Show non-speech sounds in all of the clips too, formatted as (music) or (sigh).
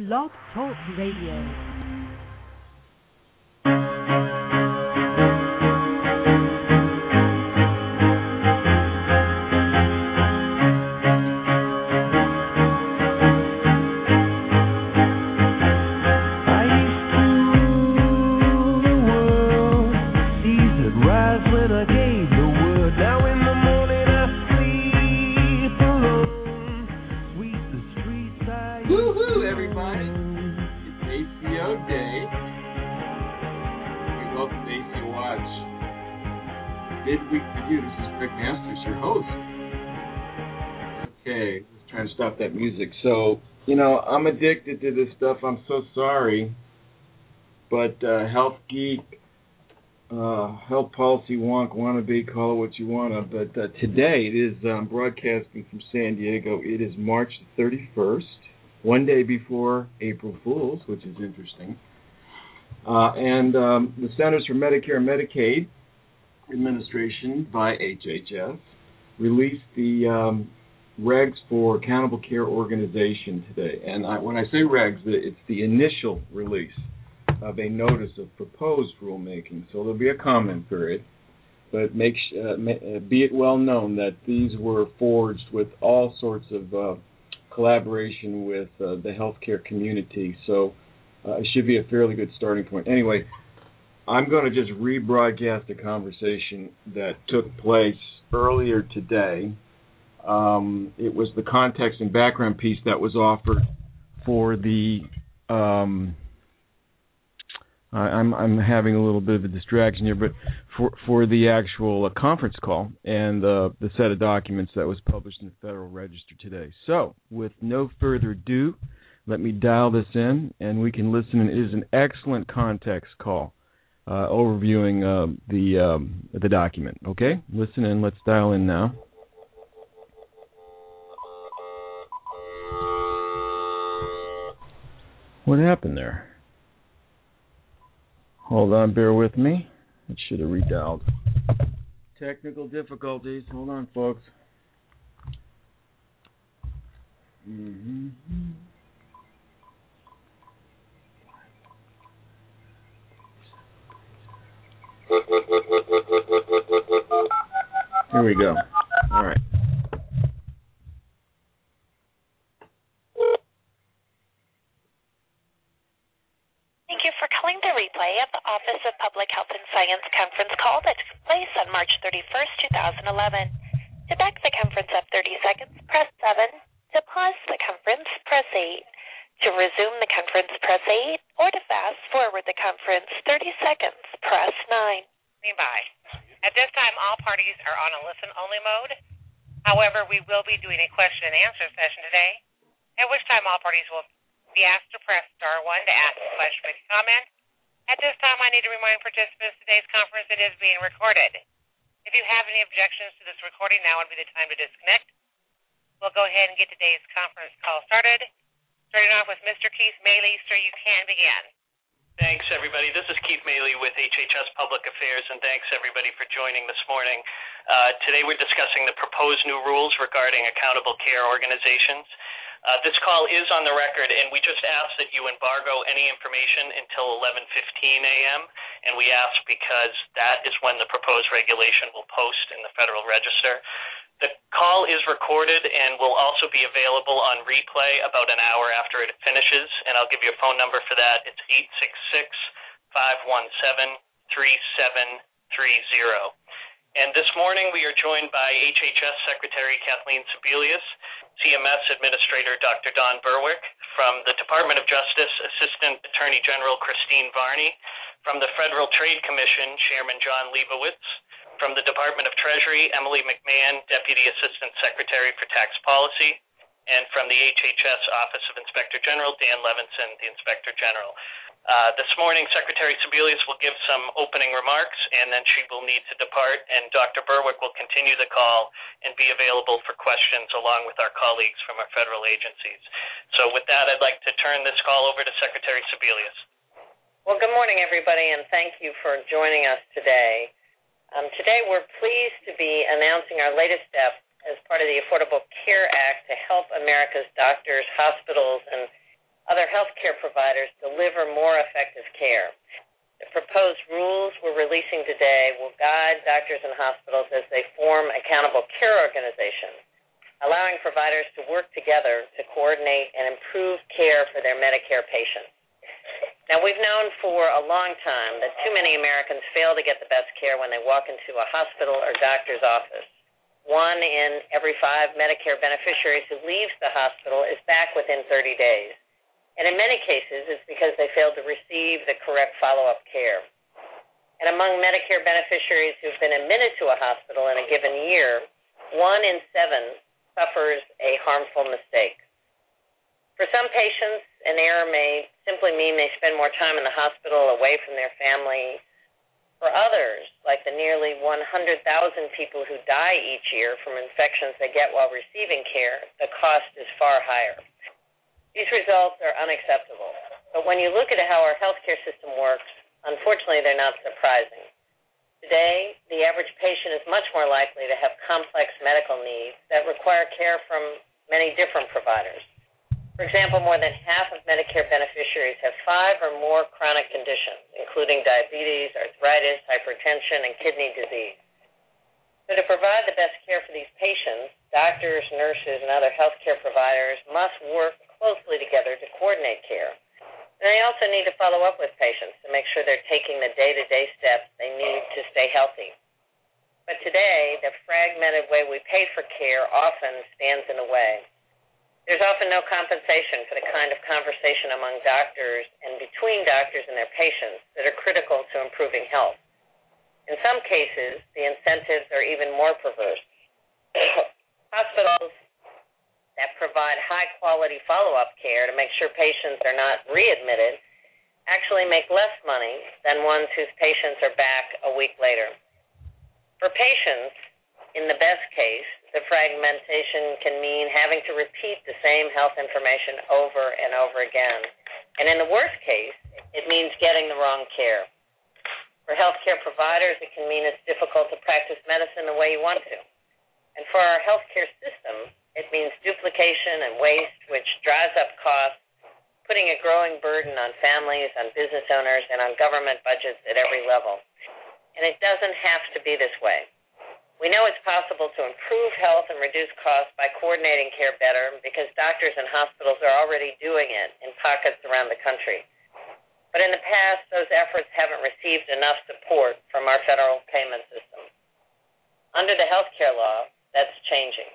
Blog Talk Radio. Know, I'm addicted to this stuff. I'm so sorry. But uh, Health Geek, uh, Health Policy Wonk, wannabe, call it what you wanna. But uh, today it is um, broadcasting from San Diego. It is March 31st, one day before April Fools, which is interesting. Uh, and um, the Centers for Medicare and Medicaid Administration by HHS released the um, regs for accountable care organization today. And I, when I say regs, it's the initial release of a notice of proposed rulemaking. So there'll be a comment period, but make uh, uh, be it well known that these were forged with all sorts of uh, collaboration with uh, the healthcare community. So uh, it should be a fairly good starting point. Anyway, I'm going to just rebroadcast a conversation that took place earlier today. Um, it was the context and background piece that was offered for the. Um, I'm I'm having a little bit of a distraction here, but for for the actual uh, conference call and uh, the set of documents that was published in the Federal Register today. So, with no further ado, let me dial this in, and we can listen. It is an excellent context call, uh, overviewing uh, the um, the document. Okay, listen in. Let's dial in now. What happened there? Hold on, bear with me. It should have redialed. Technical difficulties. Hold on, folks. hmm Here we go. All right. Thank you for calling the replay of the Office of Public Health and Science conference call that took place on March 31st, 2011. To back the conference up 30 seconds, press 7. To pause the conference, press 8. To resume the conference, press 8. Or to fast forward the conference 30 seconds, press 9. Standing. At this time, all parties are on a listen-only mode. However, we will be doing a question and answer session today, at which time all parties will be asked to press star one to ask a question or comment. At this time, I need to remind participants today's conference it is being recorded. If you have any objections to this recording, now would be the time to disconnect. We'll go ahead and get today's conference call started. Starting off with Mr. Keith Maley, sir, you can begin. Thanks, everybody. This is Keith Maley with HHS Public Affairs, and thanks, everybody, for joining this morning. Uh, today, we're discussing the proposed new rules regarding accountable care organizations. Uh, this call is on the record, and we just ask that you embargo any information until 11:15 a.m. And we ask because that is when the proposed regulation will post in the Federal Register. The call is recorded and will also be available on replay about an hour after it finishes. And I'll give you a phone number for that. It's 866 517 3730. And this morning we are joined by HHS Secretary Kathleen Sebelius, CMS Administrator Dr. Don Berwick, from the Department of Justice Assistant Attorney General Christine Varney, from the Federal Trade Commission Chairman Jon Leibowitz, from the Department of Treasury Emily McMahon, Deputy Assistant Secretary for Tax Policy, and from the HHS Office of Inspector General Dan Levinson, the Inspector General. Uh, this morning, Secretary Sebelius will give some opening remarks, and then she will need to depart, and Dr. Berwick will continue the call and be available for questions along with our colleagues from our federal agencies. So with that, I'd like to turn this call over to Secretary Sebelius. Well, good morning, everybody, and thank you for joining us today. Um, today, we're pleased to be announcing our latest step as part of the Affordable Care Act to help America's doctors, hospitals, and other healthcare providers deliver more effective care. The proposed rules we're releasing today will guide doctors and hospitals as they form accountable care organizations, allowing providers to work together to coordinate and improve care for their Medicare patients. Now, we've known for a long time that too many Americans fail to get the best care when they walk into a hospital or doctor's office. One in every five Medicare beneficiaries who leaves the hospital is back within 30 days. And in many cases, it's because they failed to receive the correct follow up care. And among Medicare beneficiaries who've been admitted to a hospital in a given year, one in seven suffers a harmful mistake. For some patients, an error may simply mean they spend more time in the hospital away from their family. For others, like the nearly 100,000 people who die each year from infections they get while receiving care, the cost is far higher. These results are unacceptable. But when you look at how our healthcare system works, unfortunately, they're not surprising. Today, the average patient is much more likely to have complex medical needs that require care from many different providers. For example, more than half of Medicare beneficiaries have five or more chronic conditions, including diabetes, arthritis, hypertension, and kidney disease. So, to provide the best care for these patients, doctors, nurses, and other healthcare providers must work closely together to coordinate care. And they also need to follow up with patients to make sure they're taking the day to day steps they need to stay healthy. But today, the fragmented way we pay for care often stands in the way. There's often no compensation for the kind of conversation among doctors and between doctors and their patients that are critical to improving health. In some cases, the incentives are even more perverse. (coughs) Hospitals that provide high quality follow up care to make sure patients are not readmitted actually make less money than ones whose patients are back a week later. For patients, in the best case, the fragmentation can mean having to repeat the same health information over and over again. And in the worst case, it means getting the wrong care. For healthcare providers, it can mean it's difficult to practice medicine the way you want to. And for our healthcare system, it means duplication and waste, which drives up costs, putting a growing burden on families, on business owners, and on government budgets at every level. And it doesn't have to be this way. We know it's possible to improve health and reduce costs by coordinating care better because doctors and hospitals are already doing it in pockets around the country. But in the past, those efforts haven't received enough support from our federal payment system. Under the health care law, that's changing.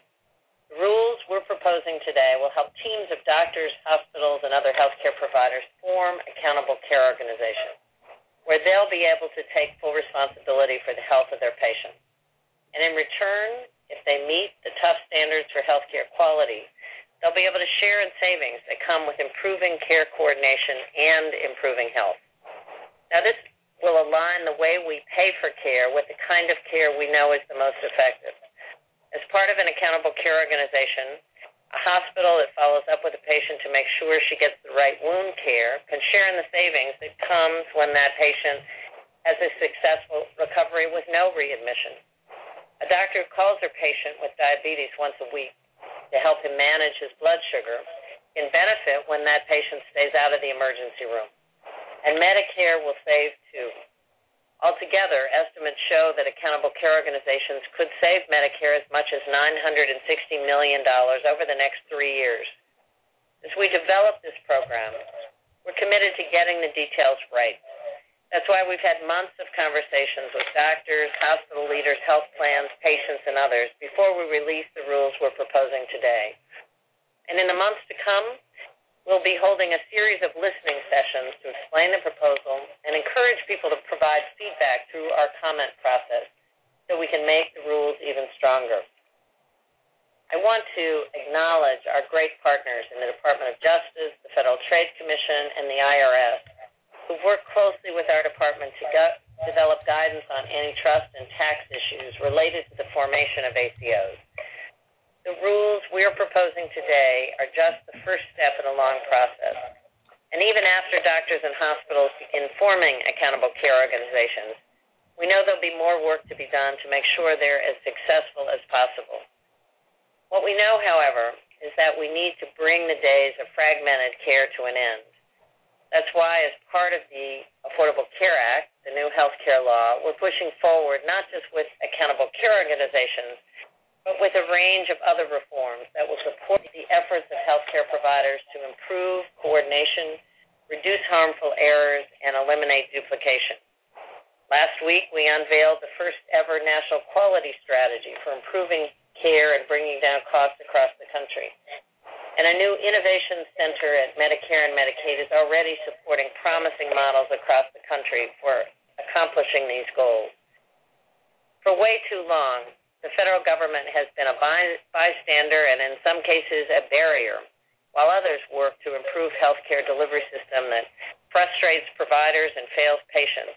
The rules we're proposing today will help teams of doctors, hospitals, and other healthcare providers form accountable care organizations where they'll be able to take full responsibility for the health of their patients. And in return, if they meet the tough standards for healthcare quality, they'll be able to share in savings that come with improving care coordination and improving health. Now, this will align the way we pay for care with the kind of care we know is the most effective. As part of an accountable care organization, a hospital that follows up with a patient to make sure she gets the right wound care can share in the savings that comes when that patient has a successful recovery with no readmission. A doctor who calls her patient with diabetes once a week to help him manage his blood sugar can benefit when that patient stays out of the emergency room. And Medicare will save too. Altogether, estimates show that accountable care organizations could save Medicare as much as $960 million over the next three years. As we develop this program, we're committed to getting the details right. That's why we've had months of conversations with doctors, hospital leaders, health plans, patients, and others before we release the rules we're proposing today. And in the months to come, We'll be holding a series of listening sessions to explain the proposal and encourage people to provide feedback through our comment process so we can make the rules even stronger. I want to acknowledge our great partners in the Department of Justice, the Federal Trade Commission, and the IRS who've worked closely with our department to develop guidance on antitrust and tax issues related to the formation of ACOs. The rules we're proposing today are just the first step in a long process. And even after doctors and hospitals begin forming accountable care organizations, we know there'll be more work to be done to make sure they're as successful as possible. What we know, however, is that we need to bring the days of fragmented care to an end. That's why, as part of the Affordable Care Act, the new health care law, we're pushing forward not just with accountable care organizations, but with a range of other reforms that will support the efforts of healthcare providers to improve coordination, reduce harmful errors, and eliminate duplication. Last week, we unveiled the first ever national quality strategy for improving care and bringing down costs across the country. And a new innovation center at Medicare and Medicaid is already supporting promising models across the country for accomplishing these goals. For way too long, the federal government has been a bystander and, in some cases, a barrier, while others work to improve healthcare delivery system that frustrates providers and fails patients.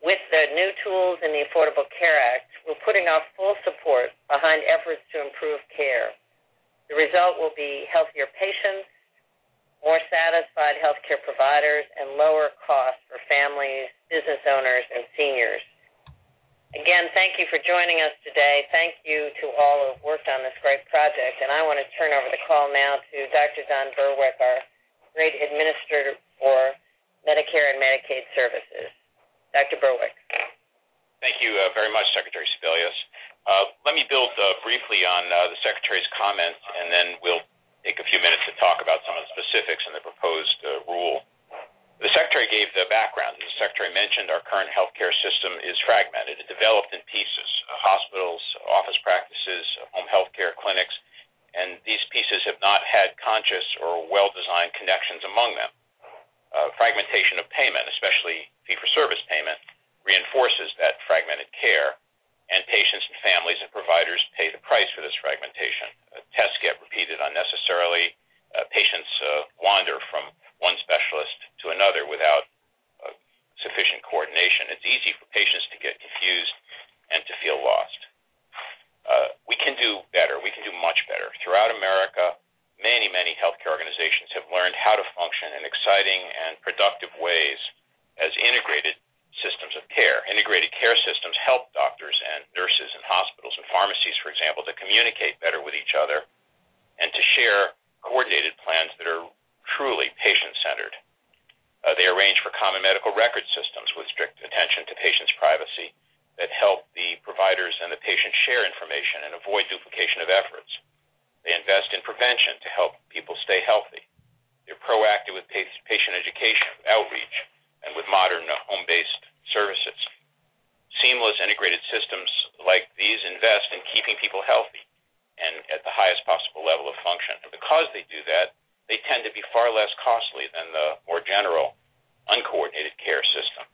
With the new tools in the Affordable Care Act, we're putting our full support behind efforts to improve care. The result will be healthier patients, more satisfied healthcare providers, and lower costs for families, business owners, and seniors. Again, thank you for joining us today. Thank you to all who have worked on this great project. And I want to turn over the call now to Dr. Don Berwick, our great administrator for Medicare and Medicaid Services. Dr. Berwick. Thank you uh, very much, Secretary Sebelius. Uh, let me build uh, briefly on the Secretary's comments, and then we'll take a few minutes to talk about some of the specifics in the proposed rule. The Secretary gave the background. As the Secretary mentioned, our current healthcare system is fragmented. It developed in pieces hospitals, office practices, home healthcare clinics, and these pieces have not had conscious or well designed connections among them. Fragmentation of payment, especially fee for service payment, reinforces that fragmented care and patients and families and providers pay the price for this fragmentation. Uh, tests get repeated unnecessarily. Uh, patients uh, wander from one specialist to another without uh, sufficient coordination. It's easy for patients to get confused and to feel lost. Uh, we can do better. We can do much better. Throughout America, many, many healthcare organizations have learned how to function in exciting and productive ways as integrated systems of care. Integrated care systems help doctors and nurses and hospitals and pharmacies, for example, to communicate better with each other and to share coordinated plans that are truly patient centered. Uh, they arrange for common medical record systems with strict attention to patients' privacy that help the providers and the patients share information and avoid duplication of efforts. They invest in prevention to help people stay healthy. They're proactive with patient education, outreach, and with modern uh, home based services. Seamless integrated systems like these invest in keeping people healthy and at the highest possible level of function. And because they do that, they tend to be far less costly than the more general, uncoordinated care system.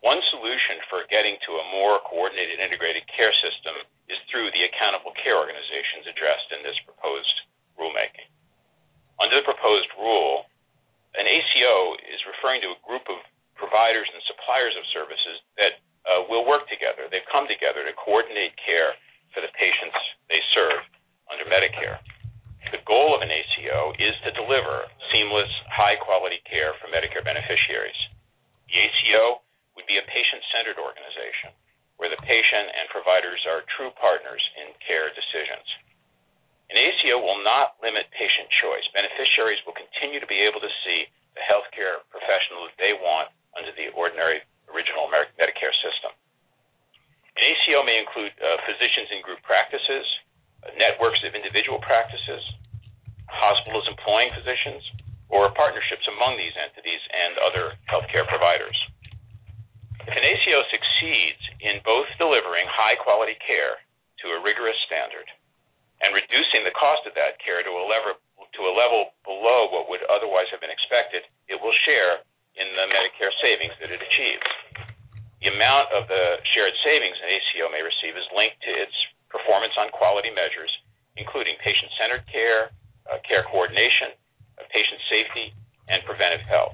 One solution for getting to a more coordinated integrated care system is through the accountable care organizations addressed in this proposed rulemaking. Under the proposed rule, an ACO is referring to a group of providers and of services that uh, will work together. They've come together to coordinate care for the patients they serve under Medicare. The goal of an ACO is to deliver seamless, high quality care for Medicare beneficiaries. The ACO would be a patient centered organization where the patient and providers are true partners in care decisions. An ACO will not limit patient choice. Beneficiaries will continue to be able to see the healthcare professional that they want under the ordinary original American Medicare system. An ACO may include uh, physicians in group practices, uh, networks of individual practices, hospitals employing physicians, or partnerships among these entities and other healthcare providers. If an ACO succeeds in both delivering high quality care to a rigorous standard and reducing the cost of that care to a level, to a level below what would otherwise have been expected, it will share in the Medicare savings that it achieves. The amount of the shared savings an ACO may receive is linked to its performance on quality measures, including patient centered care, uh, care coordination, uh, patient safety, and preventive health.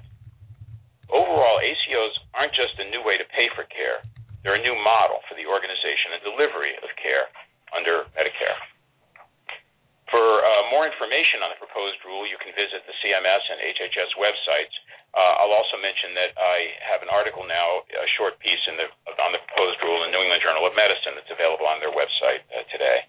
Overall, ACOs aren't just a new way to pay for care, they're a new model for the organization and delivery of care under Medicare. For uh, more information on the proposed rule, you can visit the CMS and HHS websites. I'll also mention that I have an article now, a short piece on the proposed rule in the New England Journal of Medicine that's available on their website today.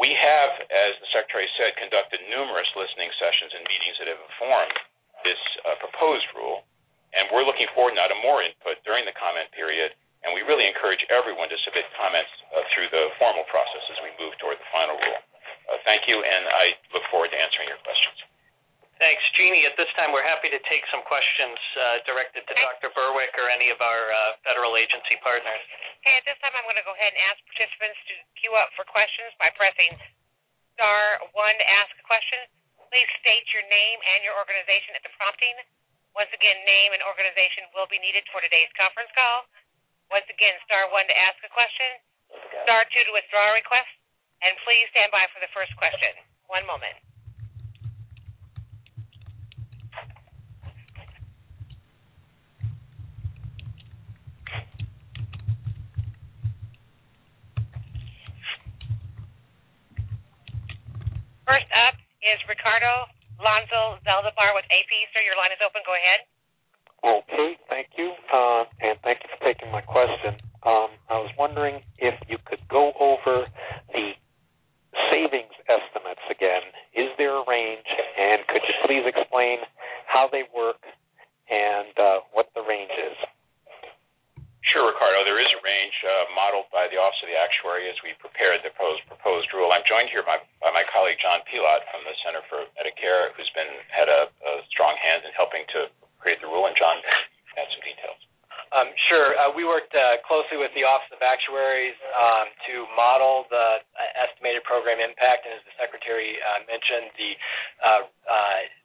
We have, as the Secretary said, conducted numerous listening sessions and meetings that have informed this uh, proposed rule. And we're looking forward now to more input during the comment period. And we really encourage everyone to submit comments uh, through the formal process as we move toward the final rule. Uh, thank you, and I look forward to answering your questions. Thanks, Jeannie. At this time, we're happy to take some questions uh, directed to Dr. Berwick or any of our uh, federal agency partners. Okay, at this time, I'm going to go ahead and ask participants to queue up for questions by pressing star one to ask a question. Please state your name and your organization at the prompting. Once again, name and organization will be needed for today's conference call. Once again, star one to ask a question, star two to withdraw a request, and please stand by for the first question. One moment. First up is Ricardo Alonso-Zaldivar with AP. Sir, your line is open. Go ahead. Okay, thank you, uh, and thank you for taking my question. Um, I was wondering if you could go over the savings estimates again. Is there a range, and could you please explain how they work and uh, what the range is? Sure, Ricardo. There is a range uh, modeled by the Office of the Actuary as we prepared the proposed, rule. I'm joined here by, my colleague John Pilotte from the Center for Medicare, who's been had a, strong hand in helping to create the rule. And John, add some details. Um, sure. Uh, we worked uh, closely with the Office of Actuaries um, to model the estimated program impact, and as the Secretary mentioned, the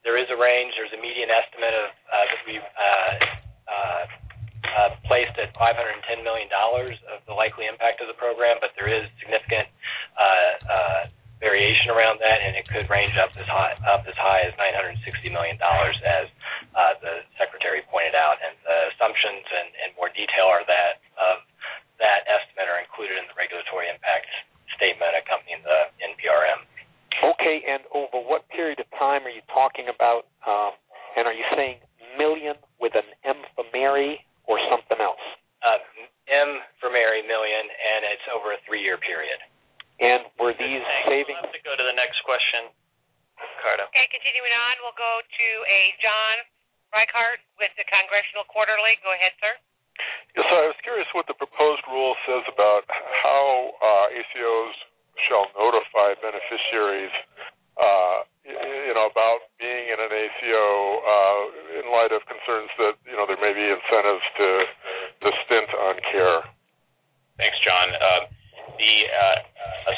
there is a range. There's a median estimate of that we placed at 510 million dollars of the likely impact of the program, but there is significant variation around that, and it could range up as high as high as 960 million dollars, as uh, the secretary pointed out. And the assumptions and more detail are that estimate are included in the regulatory impact statement accompanying the NPRM. Okay, and over what period of time are you talking about? Um, and are you saying million with an M for Mary or something else? Uh, M for Mary, million, and it's over a three-year period. And were these savings? We'll have to go to the next question, Ricardo. Okay, continuing on, we'll go to a John Reichard with the Congressional Quarterly. Go ahead, sir. Yes, I was curious what the proposed rule says about how uh, ACOs shall notify beneficiaries, uh, you know, about being in an ACO uh, in light of concerns that you know there may be incentives to to stint on care. Thanks, John. Uh, the uh,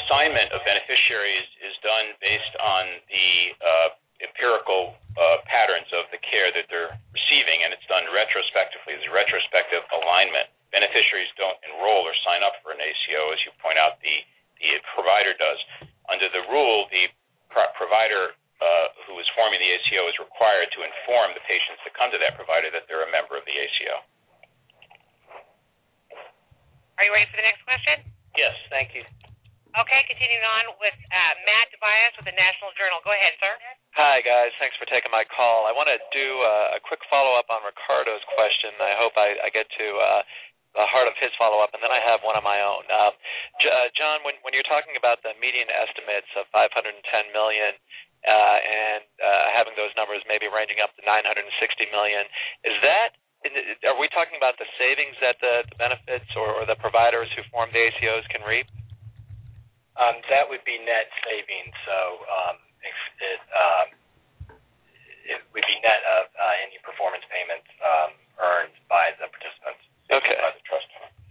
assignment of beneficiaries is done based on the uh, empirical uh, patterns of the care that they're receiving, and it's done retrospectively. There's a retrospective alignment. Beneficiaries don't enroll or sign up for an ACO, as you point out, the, the provider does. Under the rule, the pro- provider uh, who is forming the ACO is required to inform the patients that come to that provider that they're a member of the ACO. Are you ready for the next question? Yes, thank you. Okay, continuing on with uh, Matt Tobias with the National Journal. Go ahead, sir. Hi, guys. Thanks for taking my call. I want to do uh, a quick follow up on Ricardo's question. I hope I, I get to uh, the heart of his follow up, and then I have one of my own. Um, J- uh, John, when, when you're talking about the median estimates of 510 million uh, and uh, having those numbers maybe ranging up to 960 million, is that are we talking about the savings that the, the benefits or, or the providers who form the ACOs can reap? Um, that would be net savings. So um, it, um, it would be net of uh, any performance payments um, earned by the participants. Okay. By the trust.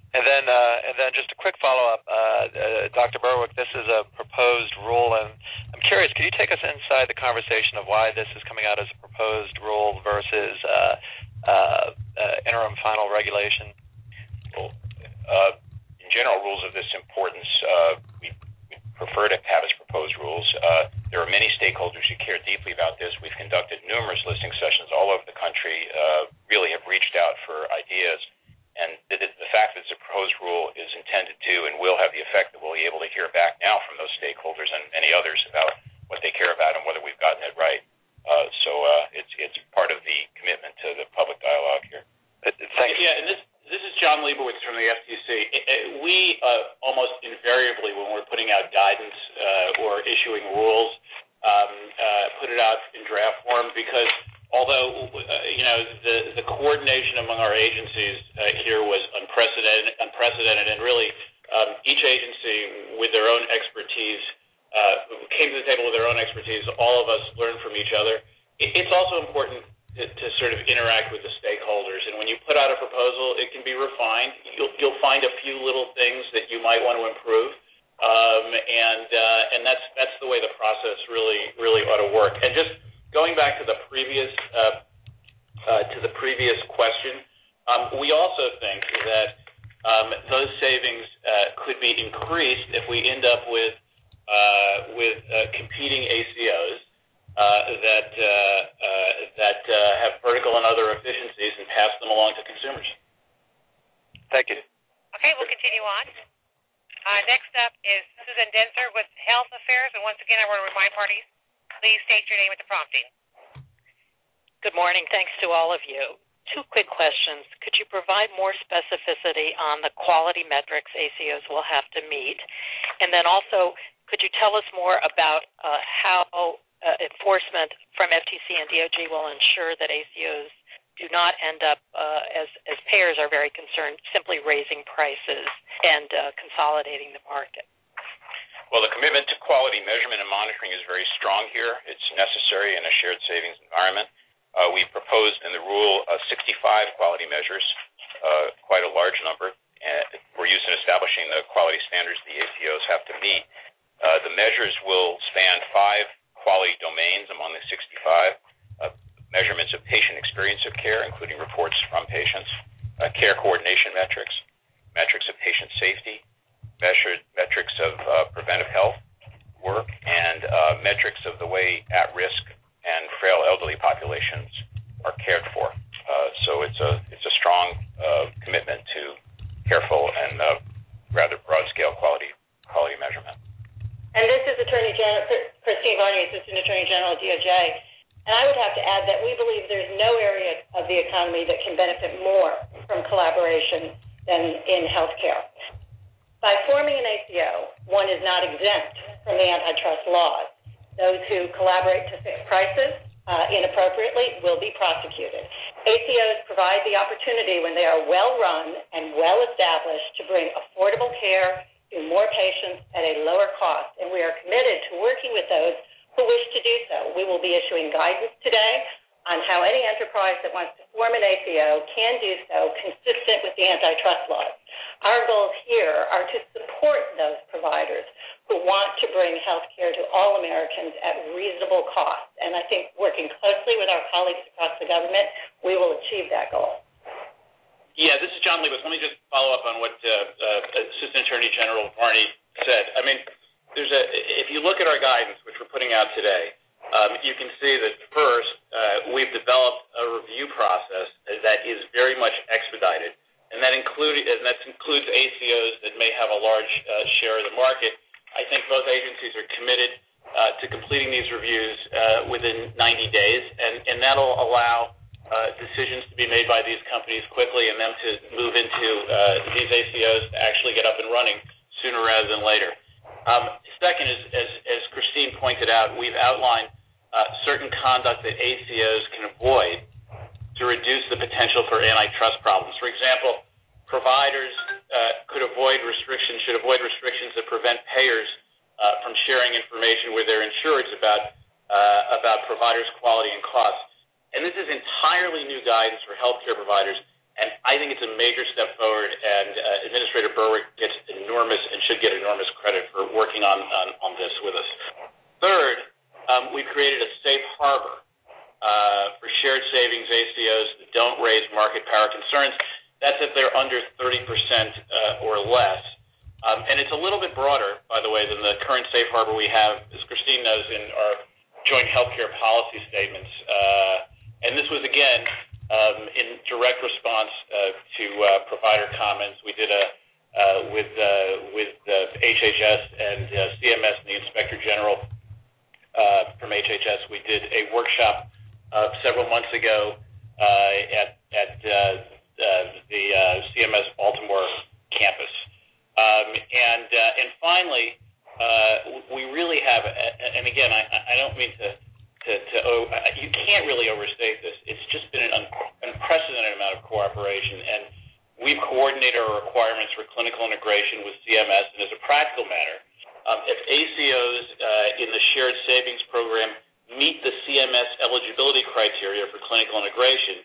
And then, uh, and then, just a quick follow-up, uh, uh, Dr. Berwick. This is a proposed rule, and I'm curious. could you take us inside the conversation of why this is coming out as a proposed rule versus uh, uh, uh, interim final regulation? Well, in general, rules of this importance we prefer to have as proposed rules. There are many stakeholders who care deeply about this. We've conducted numerous listening sessions all over the country, really have reached out for ideas. And the, the fact that the proposed rule is intended to and will have the effect that we'll be able to hear back now from those stakeholders and many others about what they care about and whether we've gotten it right. Uh, so uh, it's it's part of the commitment to the public dialogue here. Thank you. Yeah, and this this is Jon Leibowitz from the FTC. We uh, almost invariably, when we're putting out guidance uh, or issuing rules, um, uh, put it out in draft form because although uh, you know the the coordination among our agencies uh, here was unprecedented, unprecedented, and really um, each agency with their own expertise uh, came to the table with their own expertise. All of us learned from each other. It, it's also important to, to sort of interact with the stakeholders, and when you put out a proposal, it can be refined. You'll you'll find a few little things that you might want to improve. Um, and uh, way really really ought to work. And just going back to the previous uh, uh, to the previous question, um, we also think that um, those savings uh, could be increased if we end up with uh, with uh, competing ACOs uh, that uh, uh, that uh, have vertical and other efficiencies and pass them along to consumers. Thank you. Okay, we'll continue on. Uh, next up is Susan Dentzer with Health Affairs, and once again, I want to remind parties Please state your name at the prompting. Good morning. Thanks to all of you. Two quick questions. Could you provide more specificity on the quality metrics ACOs will have to meet? And then also, could you tell us more about uh, how uh, enforcement from FTC and DOJ will ensure that ACOs do not end up, uh, as, as payers are very concerned, simply raising prices and uh, consolidating the market? Well, the commitment to quality measurement and monitoring is very strong here. It's necessary in a shared savings environment. Uh, we proposed in the rule uh, 65 quality measures, uh, quite a large number. We're used in establishing the quality standards the ACOs have to meet. Uh, the measures will span five quality domains among the 65 uh, measurements of patient experience of care, including reports from patients, uh, care coordination metrics, metrics of patient safety, measured metrics of uh, preventive health work and uh, metrics of the way at-risk and frail elderly populations are cared for. Uh, so it's a it's a strong uh, commitment to careful and uh, rather broad-scale quality quality measurement. And this is Attorney General Christine Varney, Assistant Attorney General DOJ. And I would have to add that we believe there's no area of the economy that can benefit more from collaboration than in healthcare. By forming an ACO, one is not exempt from the antitrust laws. Those who collaborate to fix prices uh, inappropriately will be prosecuted. ACOs provide the opportunity when they are well run and well established to bring affordable care to more patients at a lower cost, and we are committed to working with those who wish to do so. We will be issuing guidance today on how any enterprise that wants to form an ACO can do so consistent with the antitrust laws. Our goals here are to support those providers who want to bring health care to all Americans at reasonable cost. And I think working closely with our colleagues across the government, we will achieve that goal. Yeah, this is Jon Leibowitz. Let me just follow up on what uh, uh, Assistant Attorney General Varney said. I mean, there's a if you look at our guidance, which we're putting out today, um, you can see that first uh, we've developed a review process that is very much expedited and that include and that includes ACOs that may have a large uh, share of the market. I think both agencies are committed uh, to completing these reviews uh, within 90 days, and, and that'll allow uh, decisions to be made by these companies quickly and them to move into uh, these ACOs to actually get up and running sooner rather than later. Um, second, as, Christine pointed out, we've outlined uh, certain conduct that ACOs can avoid to reduce the potential for antitrust problems. For example, providers uh, could avoid restrictions, should avoid restrictions that prevent payers uh, from sharing information with their uh, about providers' quality and costs. And this is entirely new guidance for healthcare providers, and I think it's a major step forward. And uh, Administrator Berwick gets enormous and should get enormous credit for working on on, on this with us. Third, um, we've created a safe harbor uh, for shared savings ACOs that don't raise market power concerns. That's if they're under 30% uh, or less. Um, and it's a little bit broader, by the way, than the current safe harbor we have, as Christine knows, in our joint healthcare policy statements. Uh, and this was, again, Um, in direct response uh, to uh, provider comments. We did a uh, with uh, with uh, HHS and uh, CMS and the Inspector General from HHS. We did a workshop several months ago at at the CMS Baltimore campus. Um, and and finally, we really have, and again, I, I don't mean to to, to oh, you can't really overstate this It's just been an un- unprecedented amount of cooperation, and we've coordinated our requirements for clinical integration with CMS. And as a practical matter, um, if ACOs uh, in the shared savings program meet the CMS eligibility criteria for clinical integration,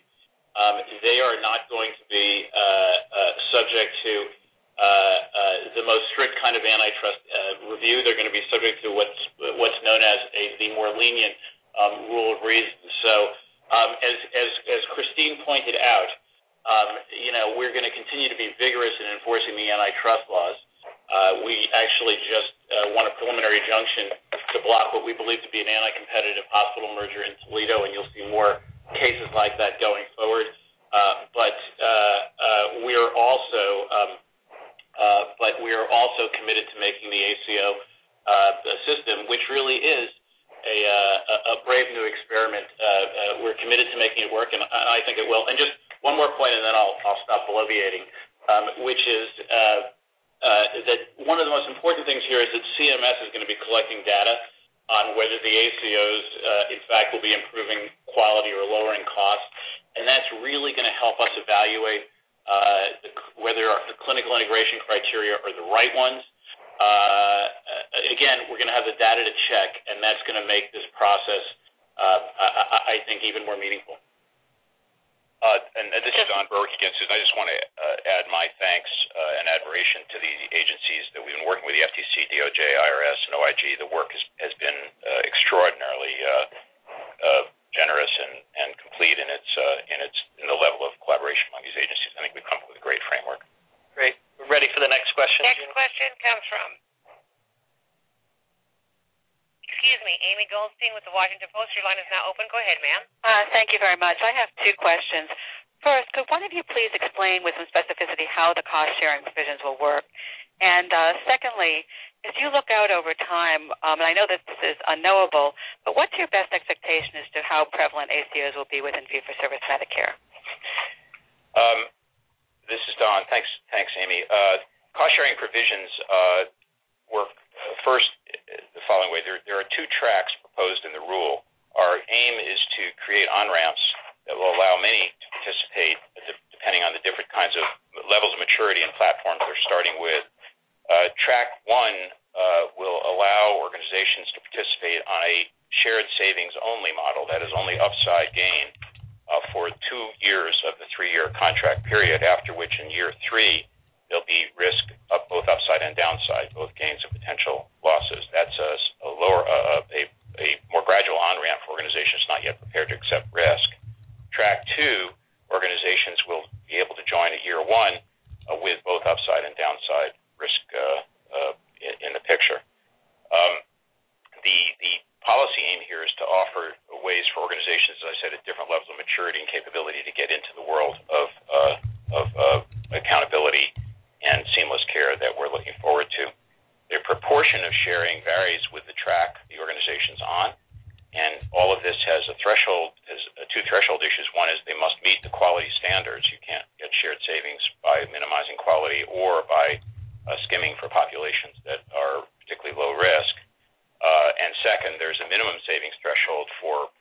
um, they are not going to be uh, uh, subject to uh, uh, the most strict kind of antitrust uh, review. They're going to be subject to what's what's known as a, the more lenient rule of reason. So, um, as as Christine pointed out, um, you know we're going to continue to be vigorous in enforcing the antitrust laws. Uh, we actually just uh, won a preliminary injunction to block what we believe to be an anti-competitive hospital merger in Toledo, and you'll see more cases like that going forward. Um, we are also committed to making the ACO uh, system, which really is a, uh, a brave new experiment. Uh, uh, we're committed to making it work, and I think it will. And just one more point, and then I'll, I'll stop bloviating, um, which is that one of the most important things here is that CMS is going to be collecting data on whether the ACOs, in fact, will be improving quality or lowering costs, and that's really going to help us evaluate uh, the, whether the clinical integration criteria are the right ones. Uh, again, we're going to have the data to check, and that's going to make this process, uh, I, think, even more meaningful. Uh, and, this is Don Berwick again, Susan. I just want to add my thanks and admiration to the agencies that we've been working with, the FTC, DOJ, IRS, and OIG. The work has, been extraordinarily generous and, and complete in its uh, in its in the level of collaboration among these agencies. I think we've come up with a great framework. Great. We're ready for the next question. Comes from excuse me, Amy Goldstein with the Washington Post. Your line is now open. Go ahead, ma'am. Uh, thank you very much. I have two questions. First, could one of you please explain with some specificity how the cost sharing provisions will work? And uh, secondly, as you look out over time, um, and I know that this is unknowable, but what's your best expectation as to how prevalent ACOs will be within fee-for-service Medicare? Um, this is Don. Thanks, thanks, Amy. Uh, cost sharing provisions uh, work uh, first the following way. There, are two tracks proposed in the rule. Our aim is to create on ramps that will allow many to participate, depending on the different kinds of levels of maturity and platforms they're starting with. Uh, track one uh, will allow organizations to participate on a shared savings only model, that is, only upside gain uh, for two years of the three year contract period, after which in year three, there'll be risk up both upside and downside, both gains and potential losses. That's a, more gradual on ramp for organizations not yet prepared to accept risk. Track two, organizations will be able to join at year one uh, with both upside and downside risk uh, uh, in, in the picture. Um, the the policy aim here is to offer ways for organizations, as I said, at different levels of maturity and capability to get into the world of uh, of uh, accountability and seamless care that we're looking forward to. The proportion of sharing varies with the track the organization's on, and all of this has a threshold, has uh, two threshold issues. One is they must meet the quality standards. You can't get shared savings by minimizing quality or by uh, skimming for populations that are particularly low risk. Uh, and second, there's a minimum savings threshold for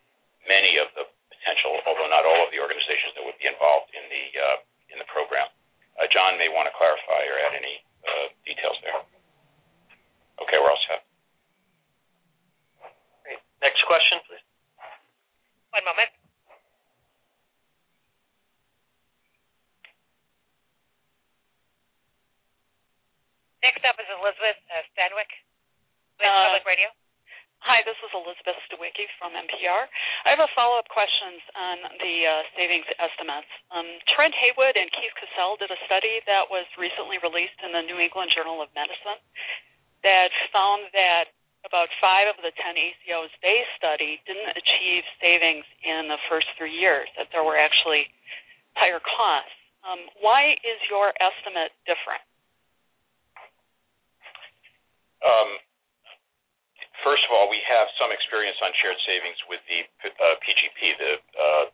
many of the potential, although not all of the organizations that would be involved in the uh, in the program. Uh, John may want to clarify or add any uh, details there. Okay, we're all set. Great. Next question, please. One moment. Next up is Elizabeth uh, Stanwyck with Uh, Public Radio. Hi, this is Elizabeth Stawicki from NPR. I have a follow-up questions on the uh, savings estimates. Trent Haywood and Keith Kosel did a study that was recently released in the New England Journal of Medicine that found that about five of the ten ACOs they studied didn't achieve savings in the first three years, that there were actually higher costs. Um, why is your estimate different? Um, first of all, we have some experience on shared savings with the uh, PGP, the uh,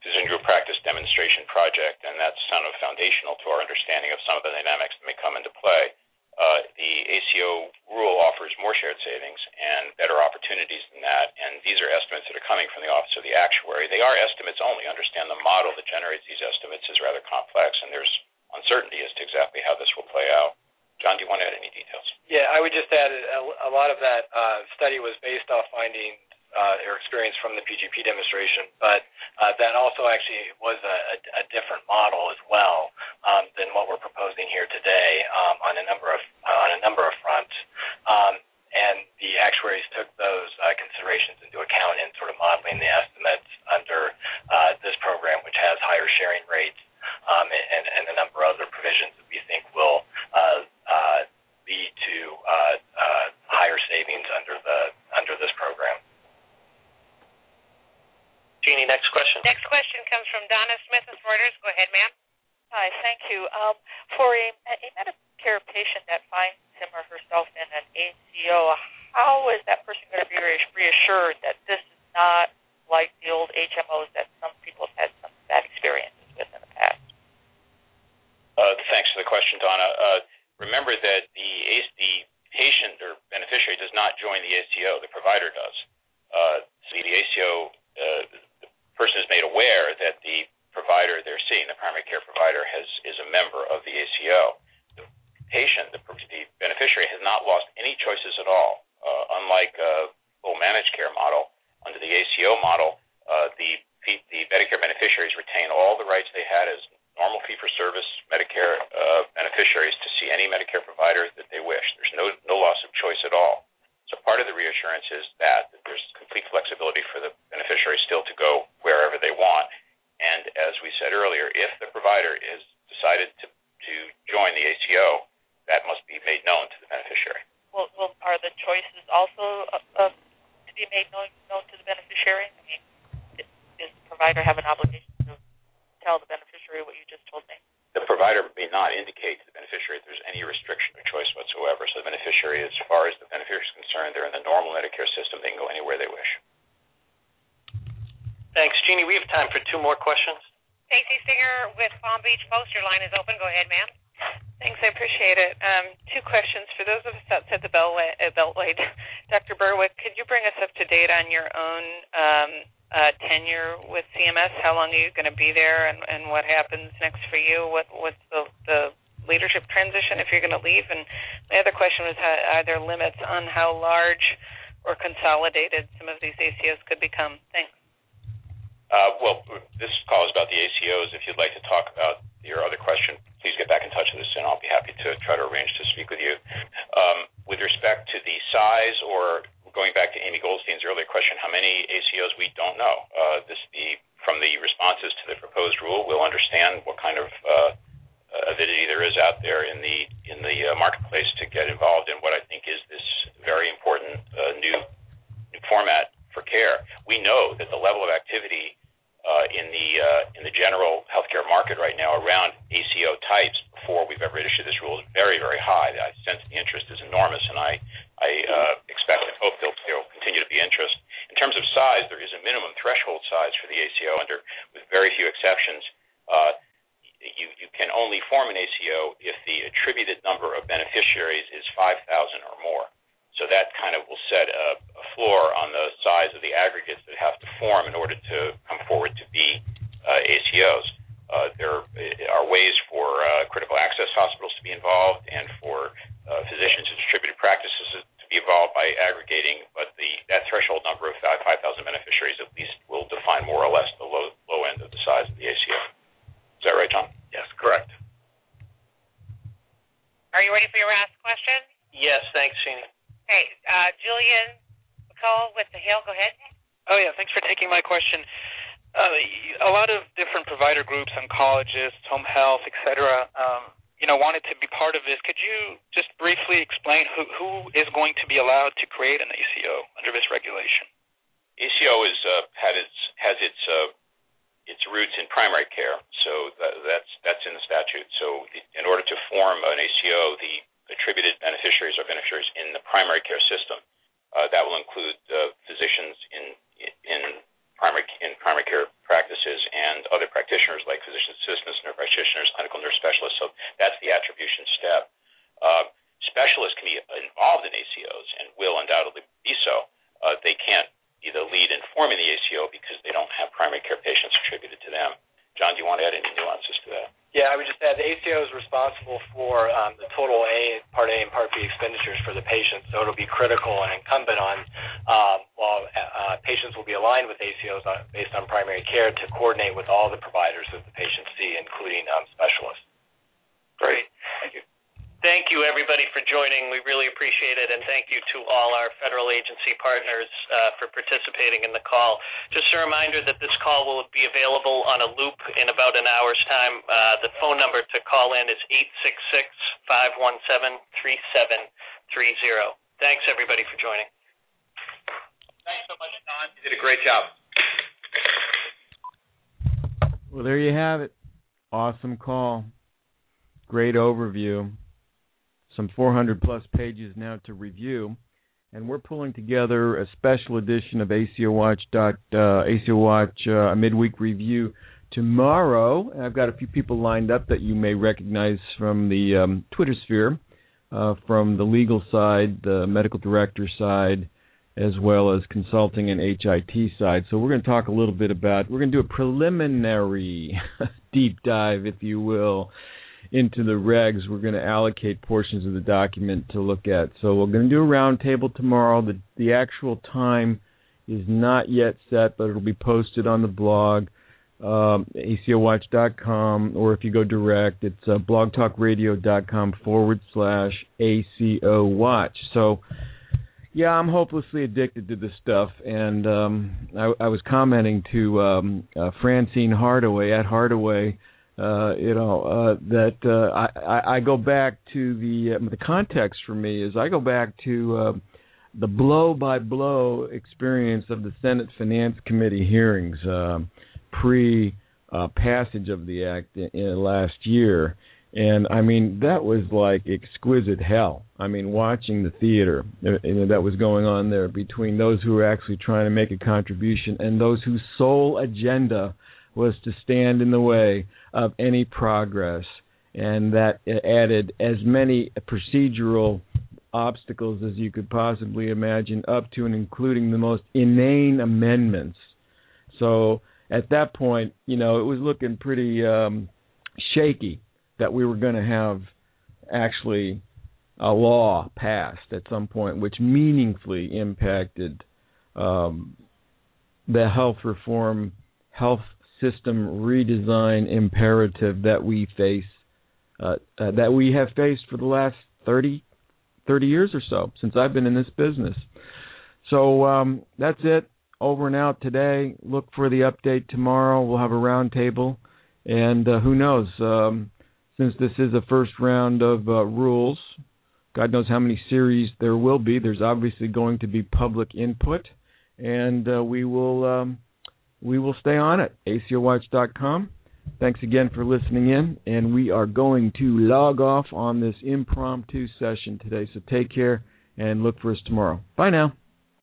Physician Group Practice Demonstration Project, and that's kind of foundational to our understanding of some of the dynamics that may come into play. Uh, the ACO rule offers more shared savings and better opportunities than that, and these are estimates that are coming from the Office of the Actuary. They are estimates only. Understand the model that generates these estimates is rather complex, and there's uncertainty as to exactly how this will play out. John, do you want to add any details? Yeah, I would just add a, a lot of that uh, study was based off findings uh, or experience from the PGP demonstration, but uh, that also actually was a, a, a different model as well um, than what we're proposing here today um, on a number of uh, on a number of fronts. Um, and the actuaries took those uh, considerations into account in sort of modeling the estimates under uh, this program, which has higher sharing rates um, and, and a number of other provisions that we think will uh, uh, lead to uh, uh, higher savings under the under this program. Jeannie, next question. Next question comes from Donna Smith of Reuters. Go ahead, ma'am. Hi, thank you. Um, for a, a Medicare patient that finds him or herself in an ACO, how is that person going to be reassured that this is not like the old HMOs that some people have had some bad experiences with in the past? Uh, thanks for the question, Donna. Uh, remember that the the patient or beneficiary does not join the ACO; the provider does. Uh, so the ACO, uh, the person is made aware that the provider they're seeing, the primary care provider, has is a member of the ACO. The patient, the, the beneficiary, has not lost any choices at all. Uh, unlike a full managed care model, under the ACO model, uh, the the Medicare beneficiaries retain all the rights they had as normal fee-for-service Medicare uh, beneficiaries to see any Medicare provider that they wish. There's no no loss of choice at all. So part of the reassurance is that, that there's complete flexibility for the beneficiary still to go wherever they want. And as we said earlier, if the provider is decided to to join the ACO, that must be made known to the beneficiary. Well, well are the choices also uh, uh, to be made known, known to the beneficiary? I mean, does the provider have an obligation to tell the beneficiary what you just told me? The provider may not indicate to the beneficiary if there's any restriction or choice whatsoever. So the beneficiary, as far as the beneficiary is concerned, they're in the normal Medicare system. They can go anywhere they wish. Thanks, Jeannie. We have time for two more questions. Stacy Singer with Palm Beach Post. Your line is open. Go ahead, ma'am. Thanks, I appreciate it. Um, two questions for those of us outside the Beltway. Uh, Beltway. Dr. Berwick, could you bring us up to date on your own um, uh, tenure with CMS? How long are you going to be there, and, and what happens next for you? What what's the the leadership transition if you're going to leave? And my other question was, how, are there limits on how large or consolidated some of these ACOs could become? Thanks. Uh, well, this call is about the ACOs. If you'd like to talk about your other question, please get back in touch with us, and I'll be happy to try to arrange to speak with you. Um, with respect to the size, or going back to Amy Goldstein's earlier question, how many ACOs we don't know. Uh, this the from the responses to the proposed rule, we'll understand what kind of uh, avidity there is out there in the in the uh, marketplace to get involved in what I think is this very important uh, new new format for care. We know that the level of activity uh, in the uh, in the general healthcare market right now around ACO types before we've ever issued this rule is very very high. I sense the interest is enormous, and I I uh, expect and hope there'll, there'll continue to be interest. In terms of size, there is a minimum threshold size for the ACO, under with very few exceptions. Uh, you, can only form an ACO if the attributed number of beneficiaries is 5,000 or more. So that kind of will set a, floor on the size of the aggregates that have to form in order to come forward to be uh, ACOs. There are ways for critical access hospitals to be involved and for physicians and distributed practices by aggregating, but the that threshold number of 5,000 beneficiaries at least will define more or less the low low end of the size of the ACO. Is that right, John? Yes, correct. Are you ready for your last question? Yes, thanks, Jeannie. Okay, uh, Julian McCall with the Hill. Go ahead. Oh yeah, thanks for taking my question. Uh, a lot of different provider groups, oncologists, home health, etc. Um, you know, wanted to be part of this. Could you just briefly explain who who is going to be allowed to create an ACO under this regulation? ACO is uh, had its has its uh, its roots in primary care, so that, that's that's in the statute. So, the, in order to form an ACO, the attributed beneficiaries or beneficiaries in the primary care system. Uh, that will include uh, physicians in in primary in primary care practices and other practitioners like physician assistants, nurse practitioners, clinical nurse specialists. So that's the attribution step. Uh, specialists can be involved in ACOs and will undoubtedly be so. Uh, they can't either lead in forming the ACO because they don't have primary care patients want to add any nuances to that? Yeah, I would just add the ACO is responsible for um, the total A, Part A and Part B expenditures for the patient, so it'll be critical and incumbent on, um, while uh, patients will be aligned with ACOs on, based on primary care, to coordinate with all the providers that the patients see, including um, specialists. Great. Thank you. Thank you, everybody, for joining. We really appreciate it, and thank you to all our federal agency partners uh, for participating in the call. Just a reminder that this call will be available on a loop in about an hour's time. Uh, the phone number to call in is 866 517 3730. Thanks, everybody, for joining. Thanks so much, Don. You did a great job. Well, there you have it. Awesome call. Great overview some 400 plus pages now to review, and we're pulling together a special edition of ACO Watch. Dot, uh, ACO Watch uh, midweek review tomorrow. I've got a few people lined up that you may recognize from the um, Twitter sphere, uh, from the legal side, the medical director side, as well as consulting and HIT side. So we're going to talk a little bit about. We're going to do a preliminary (laughs) deep dive, if you will into the regs, we're going to allocate portions of the document to look at. So we're going to do a roundtable tomorrow. The the actual time is not yet set, but it'll be posted on the blog, um, acowatch.com, or if you go direct, it's uh, blogtalkradio.com forward slash ACO watch. So, yeah, I'm hopelessly addicted to this stuff, and um, I, I was commenting to um, uh, Francine Hardaway at Hardaway uh, you know uh, that uh, I, I go back to the uh, the context for me is I go back to uh, the blow by blow experience of the Senate Finance Committee hearings uh, pre uh, passage of the act in, in last year. And I mean that was like exquisite hell. I mean watching the theater uh, that was going on there between those who were actually trying to make a contribution and those whose sole agenda was to stand in the way of any progress, and that added as many procedural obstacles as you could possibly imagine, up to and including the most inane amendments. So at that point, you know, it was looking pretty um, shaky that we were going to have actually a law passed at some point, which meaningfully impacted um, the health reform, health system redesign imperative that we face, uh, uh, that we have faced for the last 30, 30 years or so since I've been in this business. So um, that's it. Over and out today. Look for the update tomorrow. We'll have a roundtable, and uh, who knows? Um, since this is a first round of uh, rules, God knows how many series there will be. There's obviously going to be public input, and uh, we will. Um, we will stay on it. ACOWatch.com. Thanks again for listening in, and we are going to log off on this impromptu session today. So take care and look for us tomorrow. Bye now.